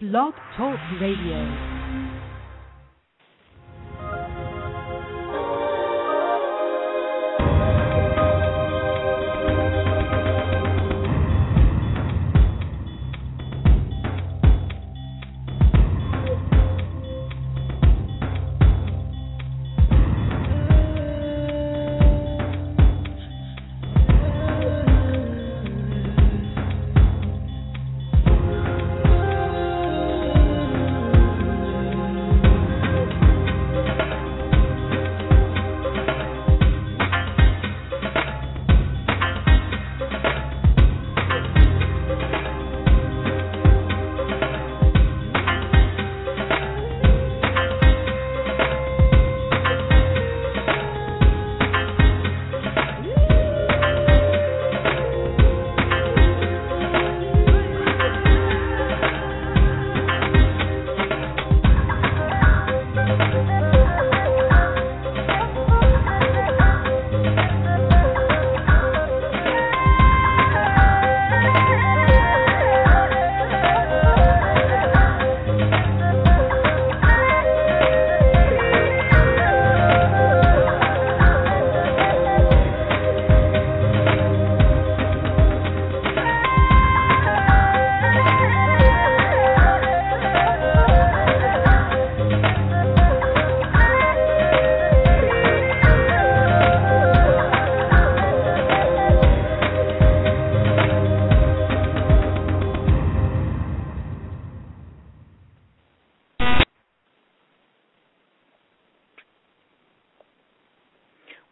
Blog Talk Radio.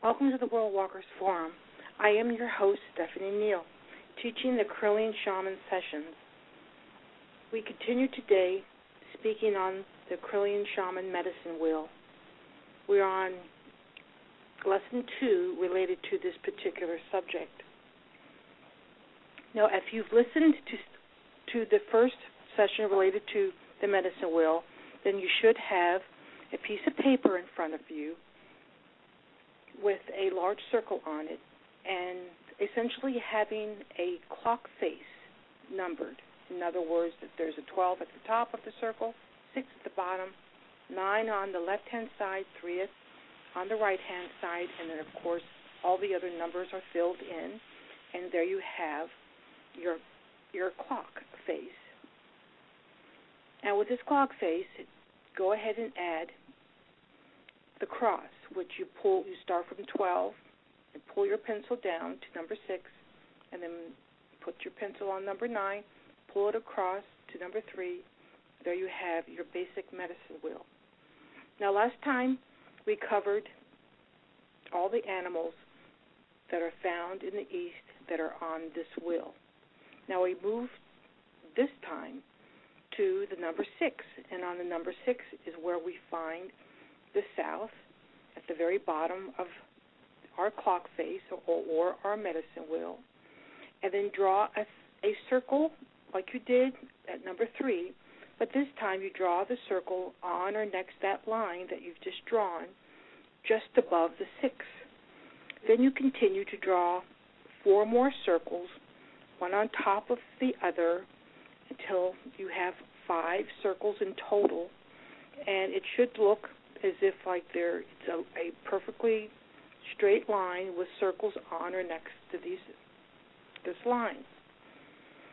Welcome to the World Walkers Forum. I am your host, Stephanie Neal, teaching the Correllian Shaman Sessions. We continue today speaking on the Correllian Shaman Medicine Wheel. We're on lesson two related to this particular subject. Now, if you've listened to to the first session related to the medicine wheel, then you should have a piece of paper in front of you with a large circle on it and essentially having a clock face numbered. In other words, that there's a 12 at the top of the circle, 6 at the bottom, 9 on the left hand side, 3 on the right hand side, and then, of course, all the other numbers are filled in. And there you have your your clock face. Now, with this clock face, go ahead and add the cross which you pull, you start from 12 and pull your pencil down to number 6, and then put your pencil on number 9, pull it across to number 3. There you have your basic medicine wheel. Now, last time we covered all the animals that are found in the East that are on this wheel. Now, we move this time to the number 6, and on the number 6 is where we find the South at the very bottom of our clock face or, or our medicine wheel, and then draw a, a circle like you did at number three, but this time you draw the circle on or next that line that you've just drawn, just above the six. Then you continue to draw four more circles, one on top of the other, until you have five circles in total, and it should look as if like there it's a, a perfectly straight line with circles on or next to these this line.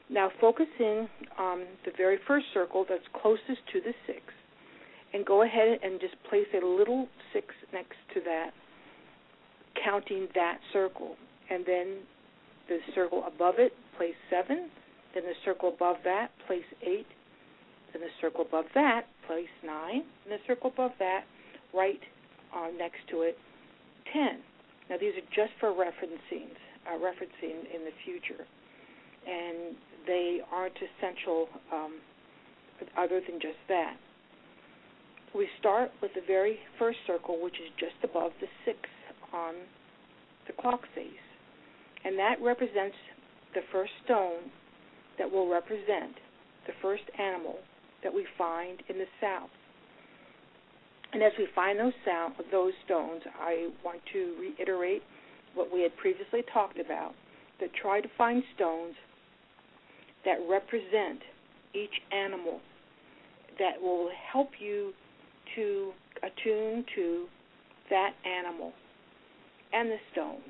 Now focus in on the very first circle that's closest to the six, and go ahead and just place a little six next to that, counting that circle, and then the circle above it, place seven. Then the circle above that, place eight. Then the circle above that, place nine. And the circle above that, right uh, next to it 10. Now these are just for referencing, uh, referencing in the future, and they aren't essential um, other than just that. We start with the very first circle, which is just above the six on the clock face, and that represents the first stone that will represent the first animal that we find in the south. And as we find those sound, those stones, I want to reiterate what we had previously talked about. That try to find stones that represent each animal that will help you to attune to that animal and the stone.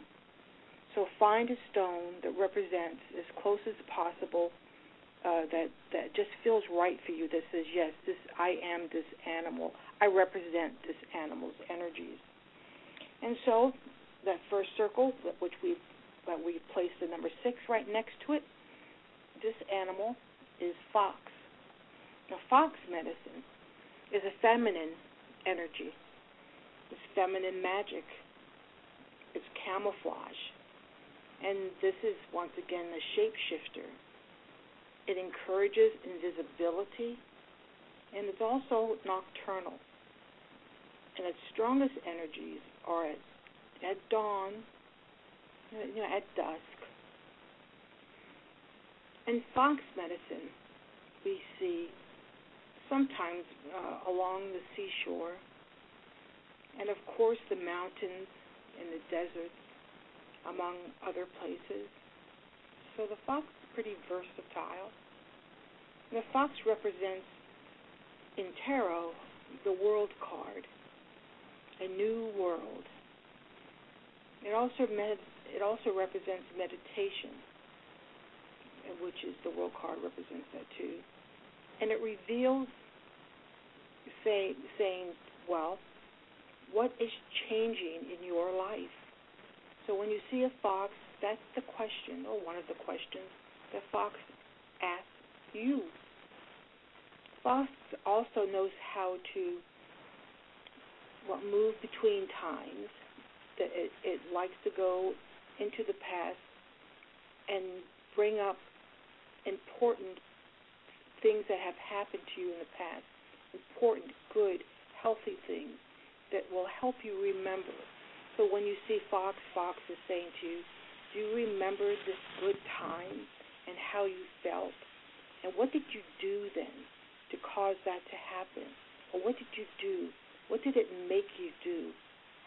So find a stone that represents as close as possible uh, that that just feels right for you. That says yes, this I am this animal. I represent this animal's energies. And so that first circle, which we that we placed the number six right next to it, this animal is fox. Now, fox medicine is a feminine energy. It's feminine magic. It's camouflage. And this is, once again, the shapeshifter. It encourages invisibility, and it's also nocturnal. And its strongest energies are at, at dawn, you know, at dusk. In fox medicine, we see sometimes uh, along the seashore, and of course the mountains and the deserts, among other places. So the fox is pretty versatile. And the fox represents in tarot the world card, a new world. It also med- it also represents meditation, which is the world card represents that too and it reveals say, saying, well, what is changing in your life? So when you see a fox, that's the question, or one of the questions the fox asks you. Fox also knows how to well, move between times. That it, it likes to go into the past and bring up important things that have happened to you in the past, important, good, healthy things that will help you remember. So when you see Fox, Fox is saying to you, do you remember this good time and how you felt? And what did you do then to cause that to happen? Or what did you do? What did it make you do?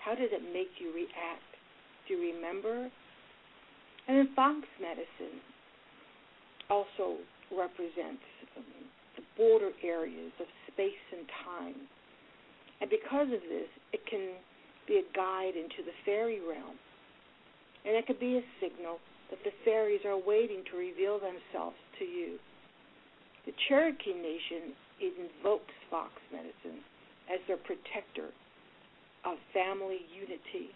How did it make you react? Do you remember? And then Fox medicine also represents the border areas of space and time. And because of this, it can be a guide into the fairy realm. And it could be a signal that the fairies are waiting to reveal themselves to you. The Cherokee Nation invokes fox medicine as their protector of family unity.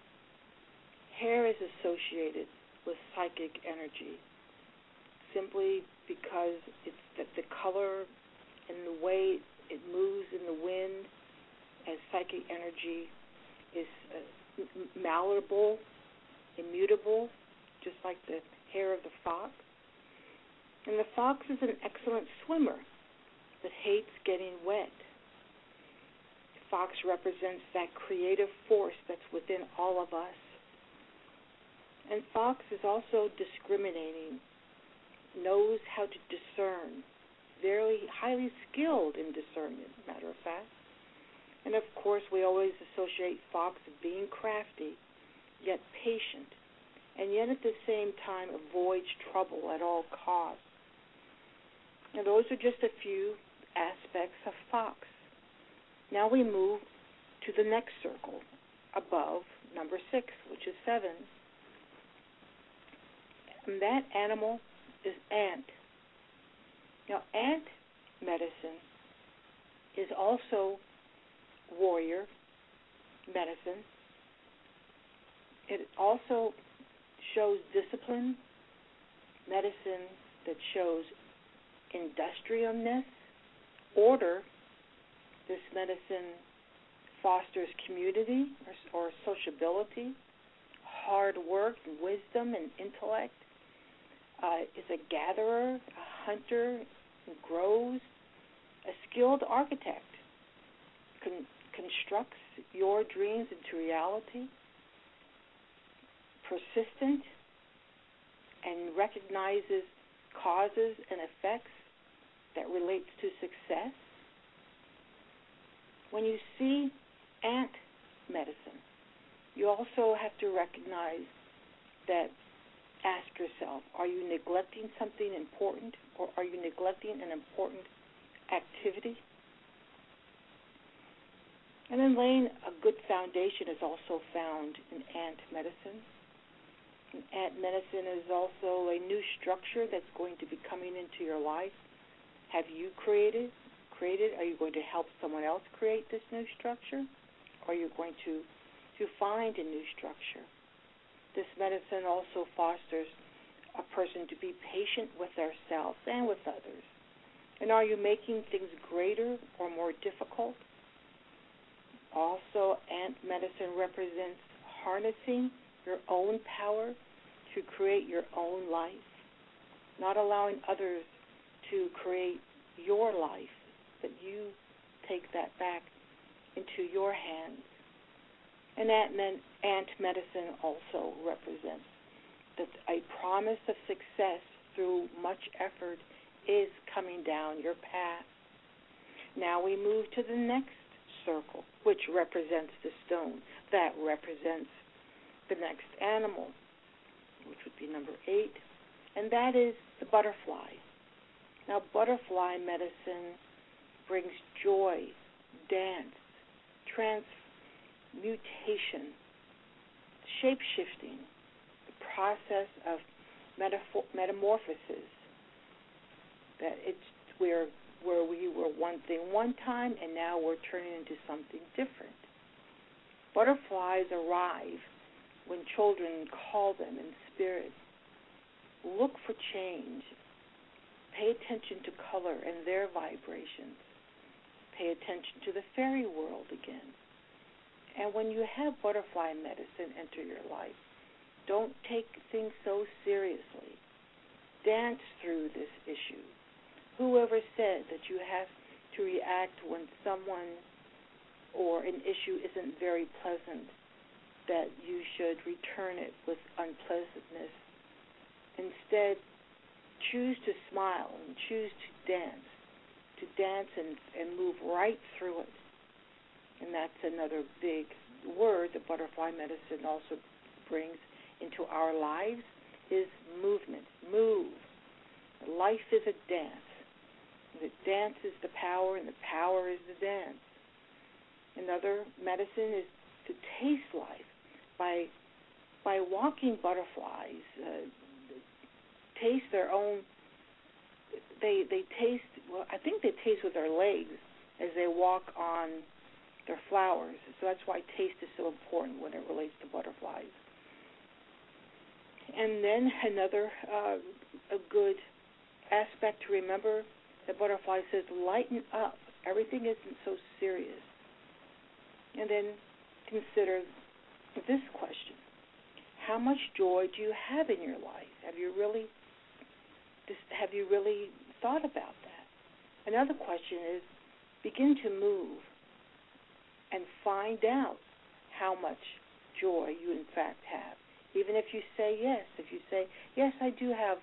Hair is associated with psychic energy simply because it's that the color and the way it moves in the wind as psychic energy is uh, malleable, immutable, just like the hair of the fox. And the fox is an excellent swimmer that hates getting wet. Fox represents that creative force that's within all of us. And fox is also discriminating knows how to discern, very highly skilled in discernment, matter of fact. And of course, we always associate Fox being crafty, yet patient, and yet at the same time avoids trouble at all costs. Now, those are just a few aspects of Fox. Now we move to the next circle above number six, which is seven. And that animal is ant. Now, ant medicine is also warrior medicine. It also shows discipline, medicine that shows industriousness, order. This medicine fosters community or, or sociability, hard work, wisdom, and intellect uh, is a gatherer, a hunter, who grows, a skilled architect, con- constructs your dreams into reality, persistent, and recognizes causes and effects that relates to success. When you see ant medicine, you also have to recognize that ask yourself are you neglecting something important or are you neglecting an important activity? And then laying a good foundation is also found in ant medicine. And ant medicine is also a new structure that's going to be coming into your life. Have you created? Created? Are you going to help someone else create this new structure? Are you going to to find a new structure? This medicine also fosters a person to be patient with ourselves and with others. And are you making things greater or more difficult? Also, ant medicine represents harnessing your own power to create your own life, not allowing others to create your life, but you take that back into your hands. And that ant medicine also represents that a promise of success through much effort is coming down your path. Now we move to the next circle, which represents the stone. That represents the next animal, which would be number eight, and that is the butterfly. Now, butterfly medicine brings joy, dance, transmutation, shape shifting, the process of metamorphosis. That it's where where we were one thing one time and now we're turning into something different. Butterflies arrive when children call them in spirit. Look for change. Pay attention to color and their vibrations. Pay attention to the fairy world again. And when you have butterfly medicine enter your life, don't take things so seriously. Dance through this issue whoever said that you have to react when someone or an issue isn't very pleasant, that you should return it with unpleasantness. Instead, choose to smile and choose to dance, to dance and, and move right through it. And that's another big word that butterfly medicine also brings into our lives is movement. Move. Life is a dance. The dance is the power, and the power is the dance. Another medicine is to taste life by by walking butterflies. Uh, taste their own. They they taste. Well, I think they taste with their legs as they walk on their flowers. So that's why taste is so important when it relates to butterflies. And then another uh, a good aspect to remember the butterfly says, lighten up. Everything isn't so serious. And then consider this question How much joy do you have in your life? Have you really have you really thought about that? Another question is begin to move and find out how much joy you in fact have. Even if you say yes, if you say, Yes, I do have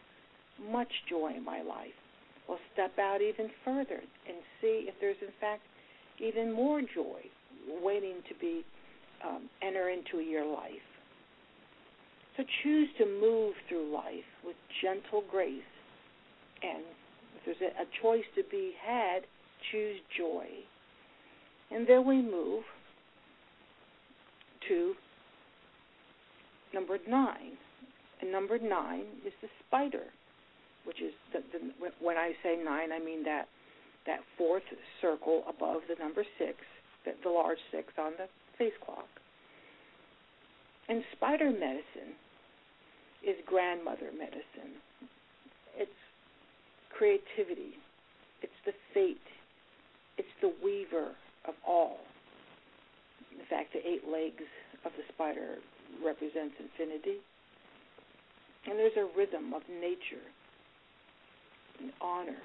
much joy in my life, well, step out even further and see if there's, in fact, even more joy waiting to be um, enter into your life. So choose to move through life with gentle grace. And there's a, a choice to be had, choose joy. And then we move to number nine. And number nine is the spider which is the, the, when I say nine, I mean that that fourth circle above the number six, the, the large six on the face clock. And spider medicine is grandmother medicine. Creativity. It's the fate. It's the weaver of all. In fact, the eight legs of the spider represents infinity. And there's a rhythm of nature and honor.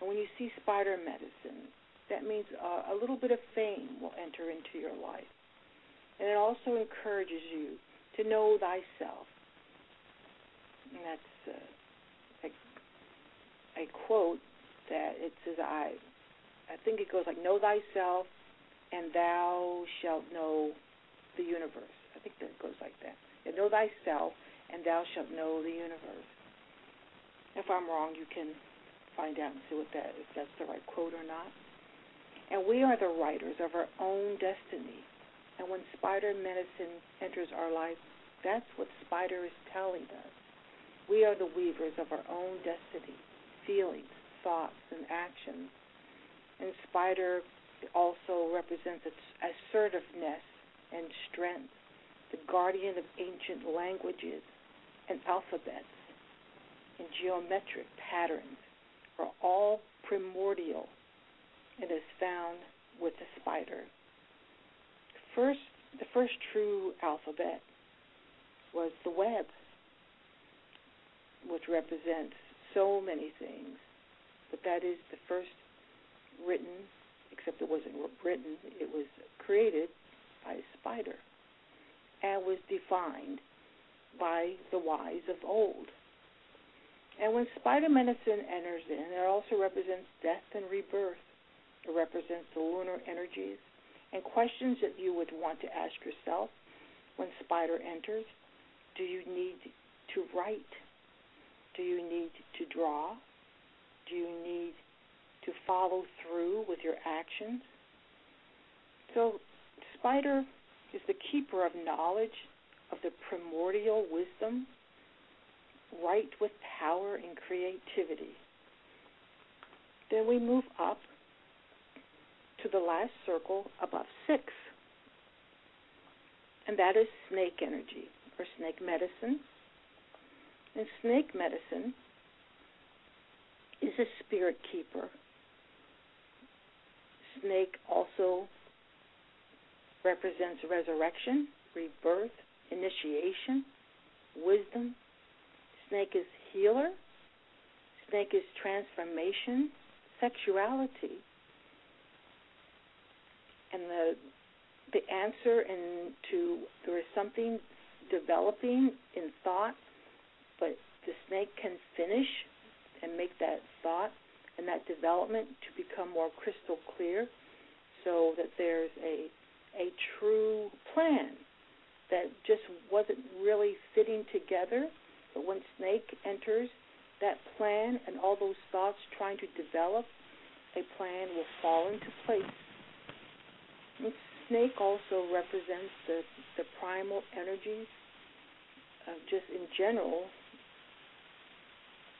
And when you see spider medicine, that means uh, a little bit of fame will enter into your life. And it also encourages you to know thyself. And that's uh, a quote that it says, I, I think it goes like, Know thyself, and thou shalt know the universe. I think that goes like that. Yeah, know thyself, and thou shalt know the universe. If I'm wrong, you can find out and see what that if that's the right quote or not. And we are the writers of our own destiny. And when spider medicine enters our life, that's what spider is telling us. We are the weavers of our own destiny, feelings, thoughts, and actions. And spider also represents assertiveness and strength, the guardian of ancient languages and alphabets and geometric patterns are all primordial and is found with the spider. First, the first true alphabet was the web, which represents so many things, but that is the first written, except it wasn't written, it was created by a spider and was defined by the wise of old. And when spider medicine enters in, it also represents death and rebirth. It represents the lunar energies and questions that you would want to ask yourself when spider enters. Do you need to write? Do you need to draw? Do you need to follow through with your actions? So, spider is the keeper of knowledge, of the primordial wisdom right with power and creativity. Then we move up to the last circle above six, and that is snake energy or snake medicine. And snake medicine is a spirit keeper. Snake also represents resurrection, rebirth, initiation, wisdom, Snake is healer. Snake is transformation, sexuality. And the the answer into there is something developing in thought, but the snake can finish and make that thought and that development to become more crystal clear so that there's a a true plan that just wasn't really fitting together but when Snake enters, that plan and all those thoughts trying to develop a plan will fall into place. And snake also represents the, the primal energies, just in general,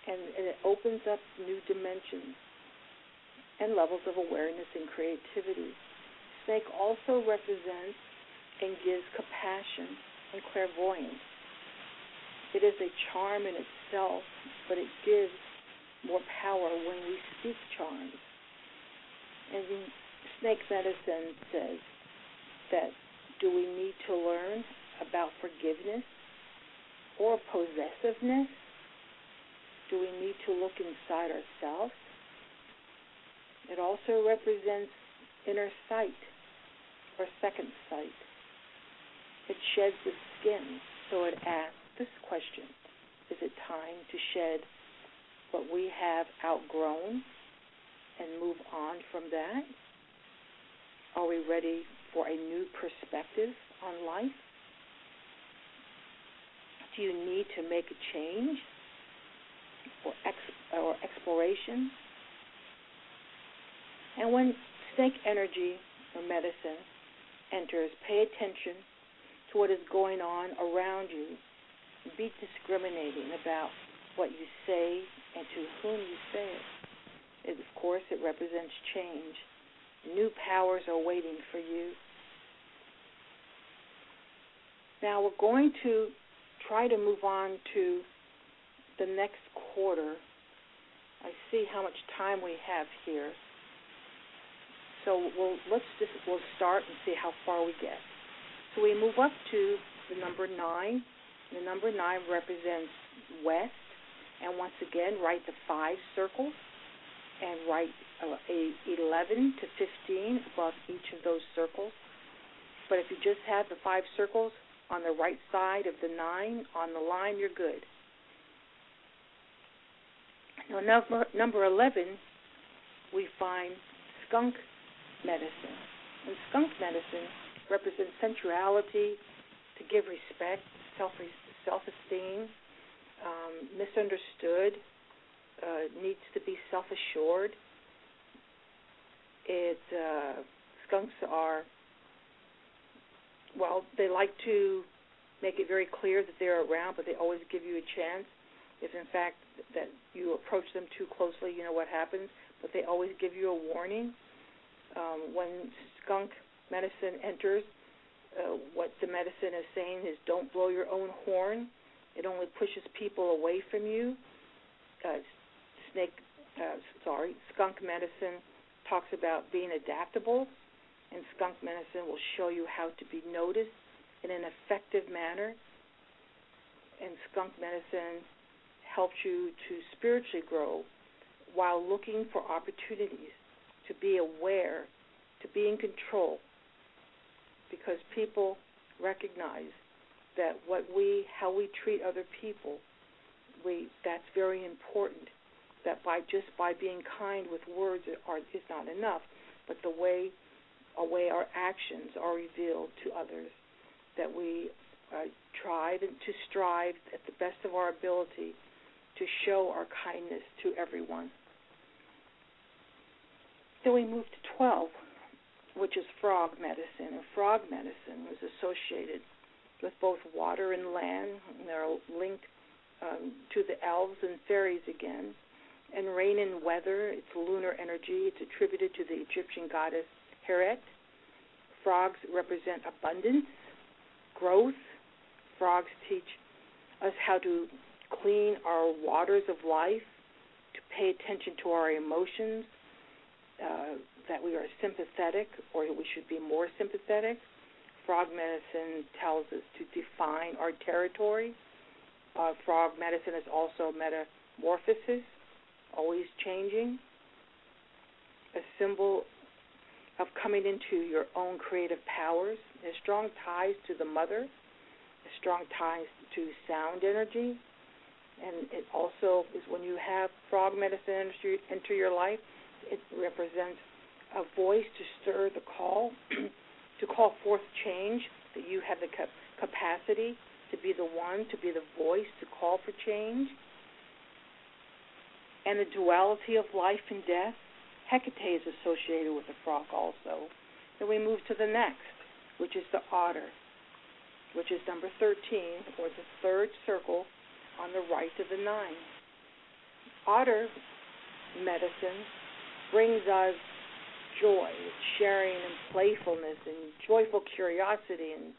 and, and it opens up new dimensions and levels of awareness and creativity. Snake also represents and gives compassion and clairvoyance it is a charm in itself, but it gives more power when we speak charms. And snake medicine says that do we need to learn about forgiveness or possessiveness? Do we need to look inside ourselves? It also represents inner sight or second sight. It sheds the skin, so it asks, this question Is it time to shed what we have outgrown and move on from that? Are we ready for a new perspective on life? Do you need to make a change or, ex- or exploration? And when snake energy or medicine enters, pay attention to what is going on around you be discriminating about what you say and to whom you say it. it. Of course, it represents change. New powers are waiting for you. Now we're going to try to move on to the next quarter. I see how much time we have here. So we'll let's just we'll start and see how far we get. So we move up to the number nine, the number 9 represents west. And once again, write the five circles and write uh, a 11 to 15 above each of those circles. But if you just have the five circles on the right side of the 9 on the line, you're good. Now, number, number 11, we find skunk medicine. And skunk medicine represents sensuality, to give respect, self self esteem, um, misunderstood, uh, needs to be self assured. it uh, skunks are well, they like to make it very clear that they're around, but they always give you a chance. If in fact that you approach them too closely, you know what happens. But they always give you a warning. Um, when skunk medicine enters, uh, what the medicine is saying is don't blow your own horn. It only pushes people away from you. Uh, snake, uh, sorry, skunk medicine talks about being adaptable, and skunk medicine will show you how to be noticed in an effective manner. And skunk medicine helps you to spiritually grow while looking for opportunities to be aware, to be in control, because people recognize that what we, how we treat other people, we that's very important. That by just by being kind with words are, is not enough, but the way, a way our actions are revealed to others that we uh, try to strive at the best of our ability to show our kindness to everyone. Then we move to 12, which is frog medicine. And frog medicine was associated with both water and land, and they're linked um, to the elves and fairies again. And rain and weather, it's lunar energy. It's attributed to the Egyptian goddess Heket. Frogs represent abundance growth. Frogs teach us how to clean our waters of life, to pay attention to our emotions, uh, that we are sympathetic or we should be more sympathetic. Frog medicine tells us to define our territory. Uh, frog medicine is also metamorphosis, always changing. A symbol of coming into your own creative powers. There's strong ties to the mother, there's strong ties to sound energy, and it also is when you have frog medicine enter your life, it represents a voice to stir the call, to call forth change, that you have the capacity to be the one, to be the voice to call for change. And the duality of life and death, Hecate is associated with the frog also. Then we move to the next, which is the otter, which is number 13, or the third circle on the right of the nine. Otter medicine brings us joy, sharing and playfulness and joyful curiosity and,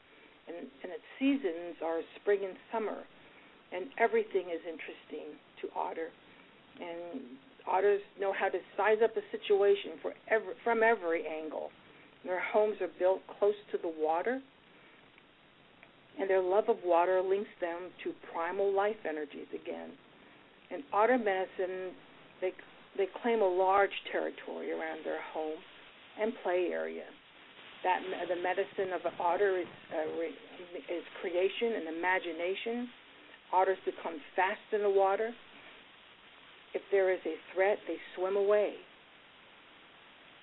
and, and its seasons are spring and summer and everything is interesting to otter. And Otters know how to size up a situation for every, from every angle. Their homes are built close to the water, and their love of water links them to primal life energies again. In otter medicine, they they claim a large territory around their home and play area. That the medicine of an otter is uh, is creation and imagination. Otters become fast in the water if there is a threat, they swim away.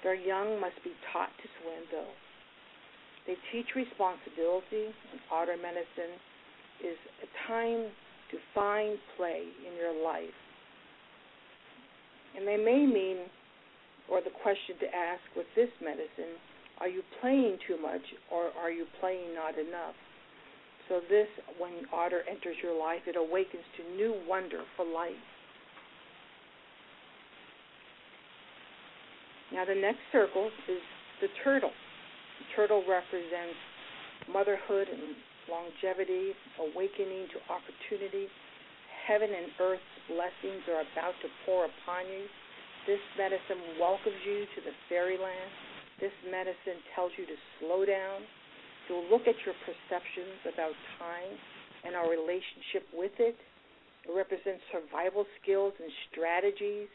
Their young must be taught to swim, though. They teach responsibility, and otter medicine is a time to find play in your life. And they may mean, or the question to ask with this medicine, are you playing too much or are you playing not enough? So, this, when otter enters your life, it awakens to new wonder for life. Now, the next circle is the turtle. Turtle represents motherhood and longevity, awakening to opportunity. Heaven and earth's blessings are about to pour upon you. This medicine welcomes you to the fairyland. This medicine tells you to slow down, to look at your perceptions about time and our relationship with it. It represents survival skills and strategies.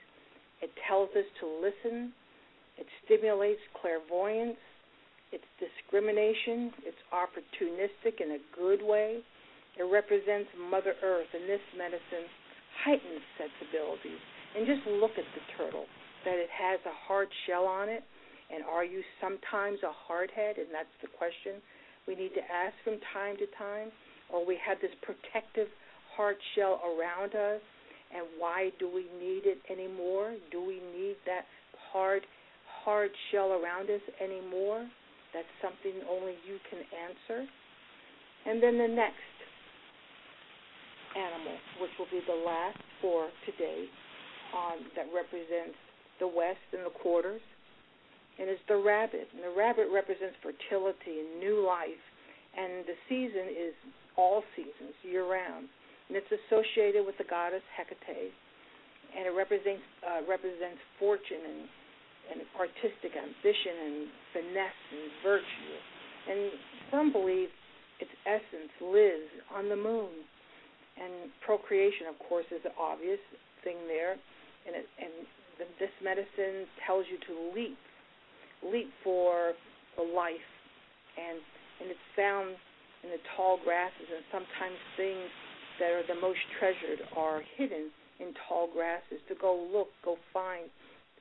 It tells us to listen, it stimulates clairvoyance. It's discrimination. It's opportunistic in a good way. It represents Mother Earth, and this medicine heightens sensibilities. And just look at the turtle, that it has a hard shell on it. And are you sometimes a hardhead? And that's the question we need to ask from time to time. Or we have this protective hard shell around us. And why do we need it anymore? Do we need that hard hard shell around us anymore? That's something only you can answer. And then the next animal, which will be the last for today, um, that represents the west and the quarters, and it's the rabbit. And the rabbit represents fertility and new life, and the season is all seasons, year round, and it's associated with the goddess Hecate, and it represents uh, represents fortune and and artistic ambition and finesse and virtue, and some believe its essence lives on the moon. And procreation, of course, is the obvious thing there, and it, and the, this medicine tells you to leap, leap for the life, and and it's found in the tall grasses, and sometimes things that are the most treasured are hidden in tall grasses. To go look, go find,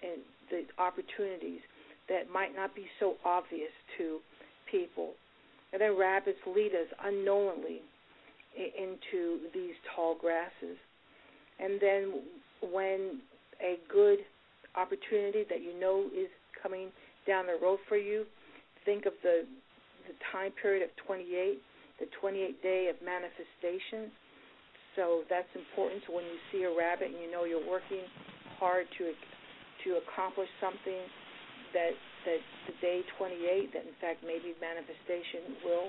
and the opportunities that might not be so obvious to people. And then rabbits lead us unknowingly into these tall grasses. And then when a good opportunity that you know is coming down the road for you, think of the the time period of 28, the 28 day of manifestation. So that's important. So when you see a rabbit and you know you're working hard to to accomplish something that that the day 28 that in fact maybe manifestation will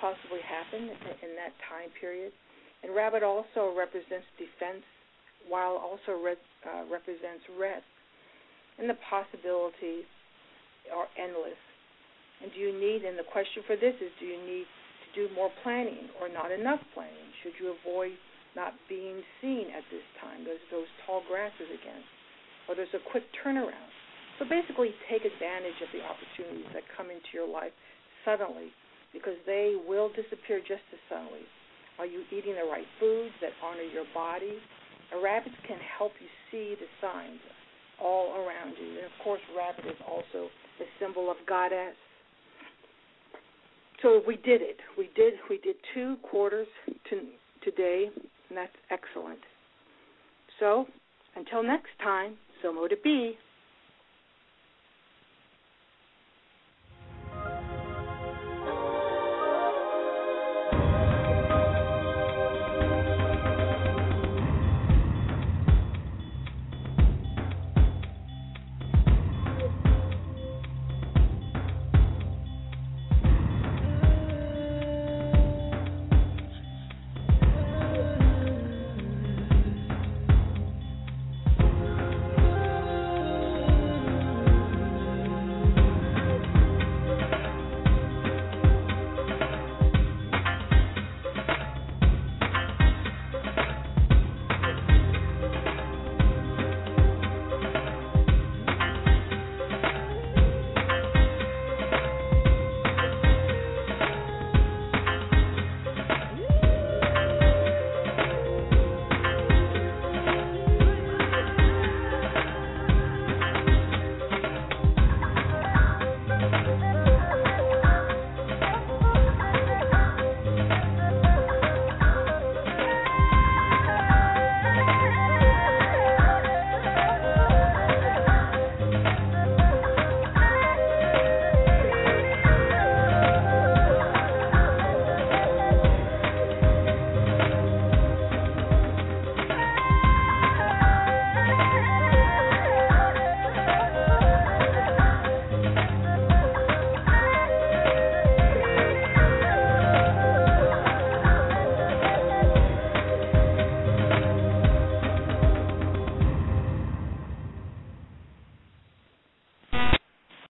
possibly happen in that time period. And rabbit also represents defense while also re- uh, represents rest. And the possibilities are endless. And do you need, and the question for this is, do you need to do more planning or not enough planning? Should you avoid not being seen at this time? There's those tall grasses again. Or there's a quick turnaround. So basically, take advantage of the opportunities that come into your life suddenly because they will disappear just as suddenly. Are you eating the right foods that honor your body? A rabbit can help you see the signs all around you. And of course, rabbit is also the symbol of goddess. So we did it. We did we did two quarters to, today, and that's excellent. So until next time, so mote it be.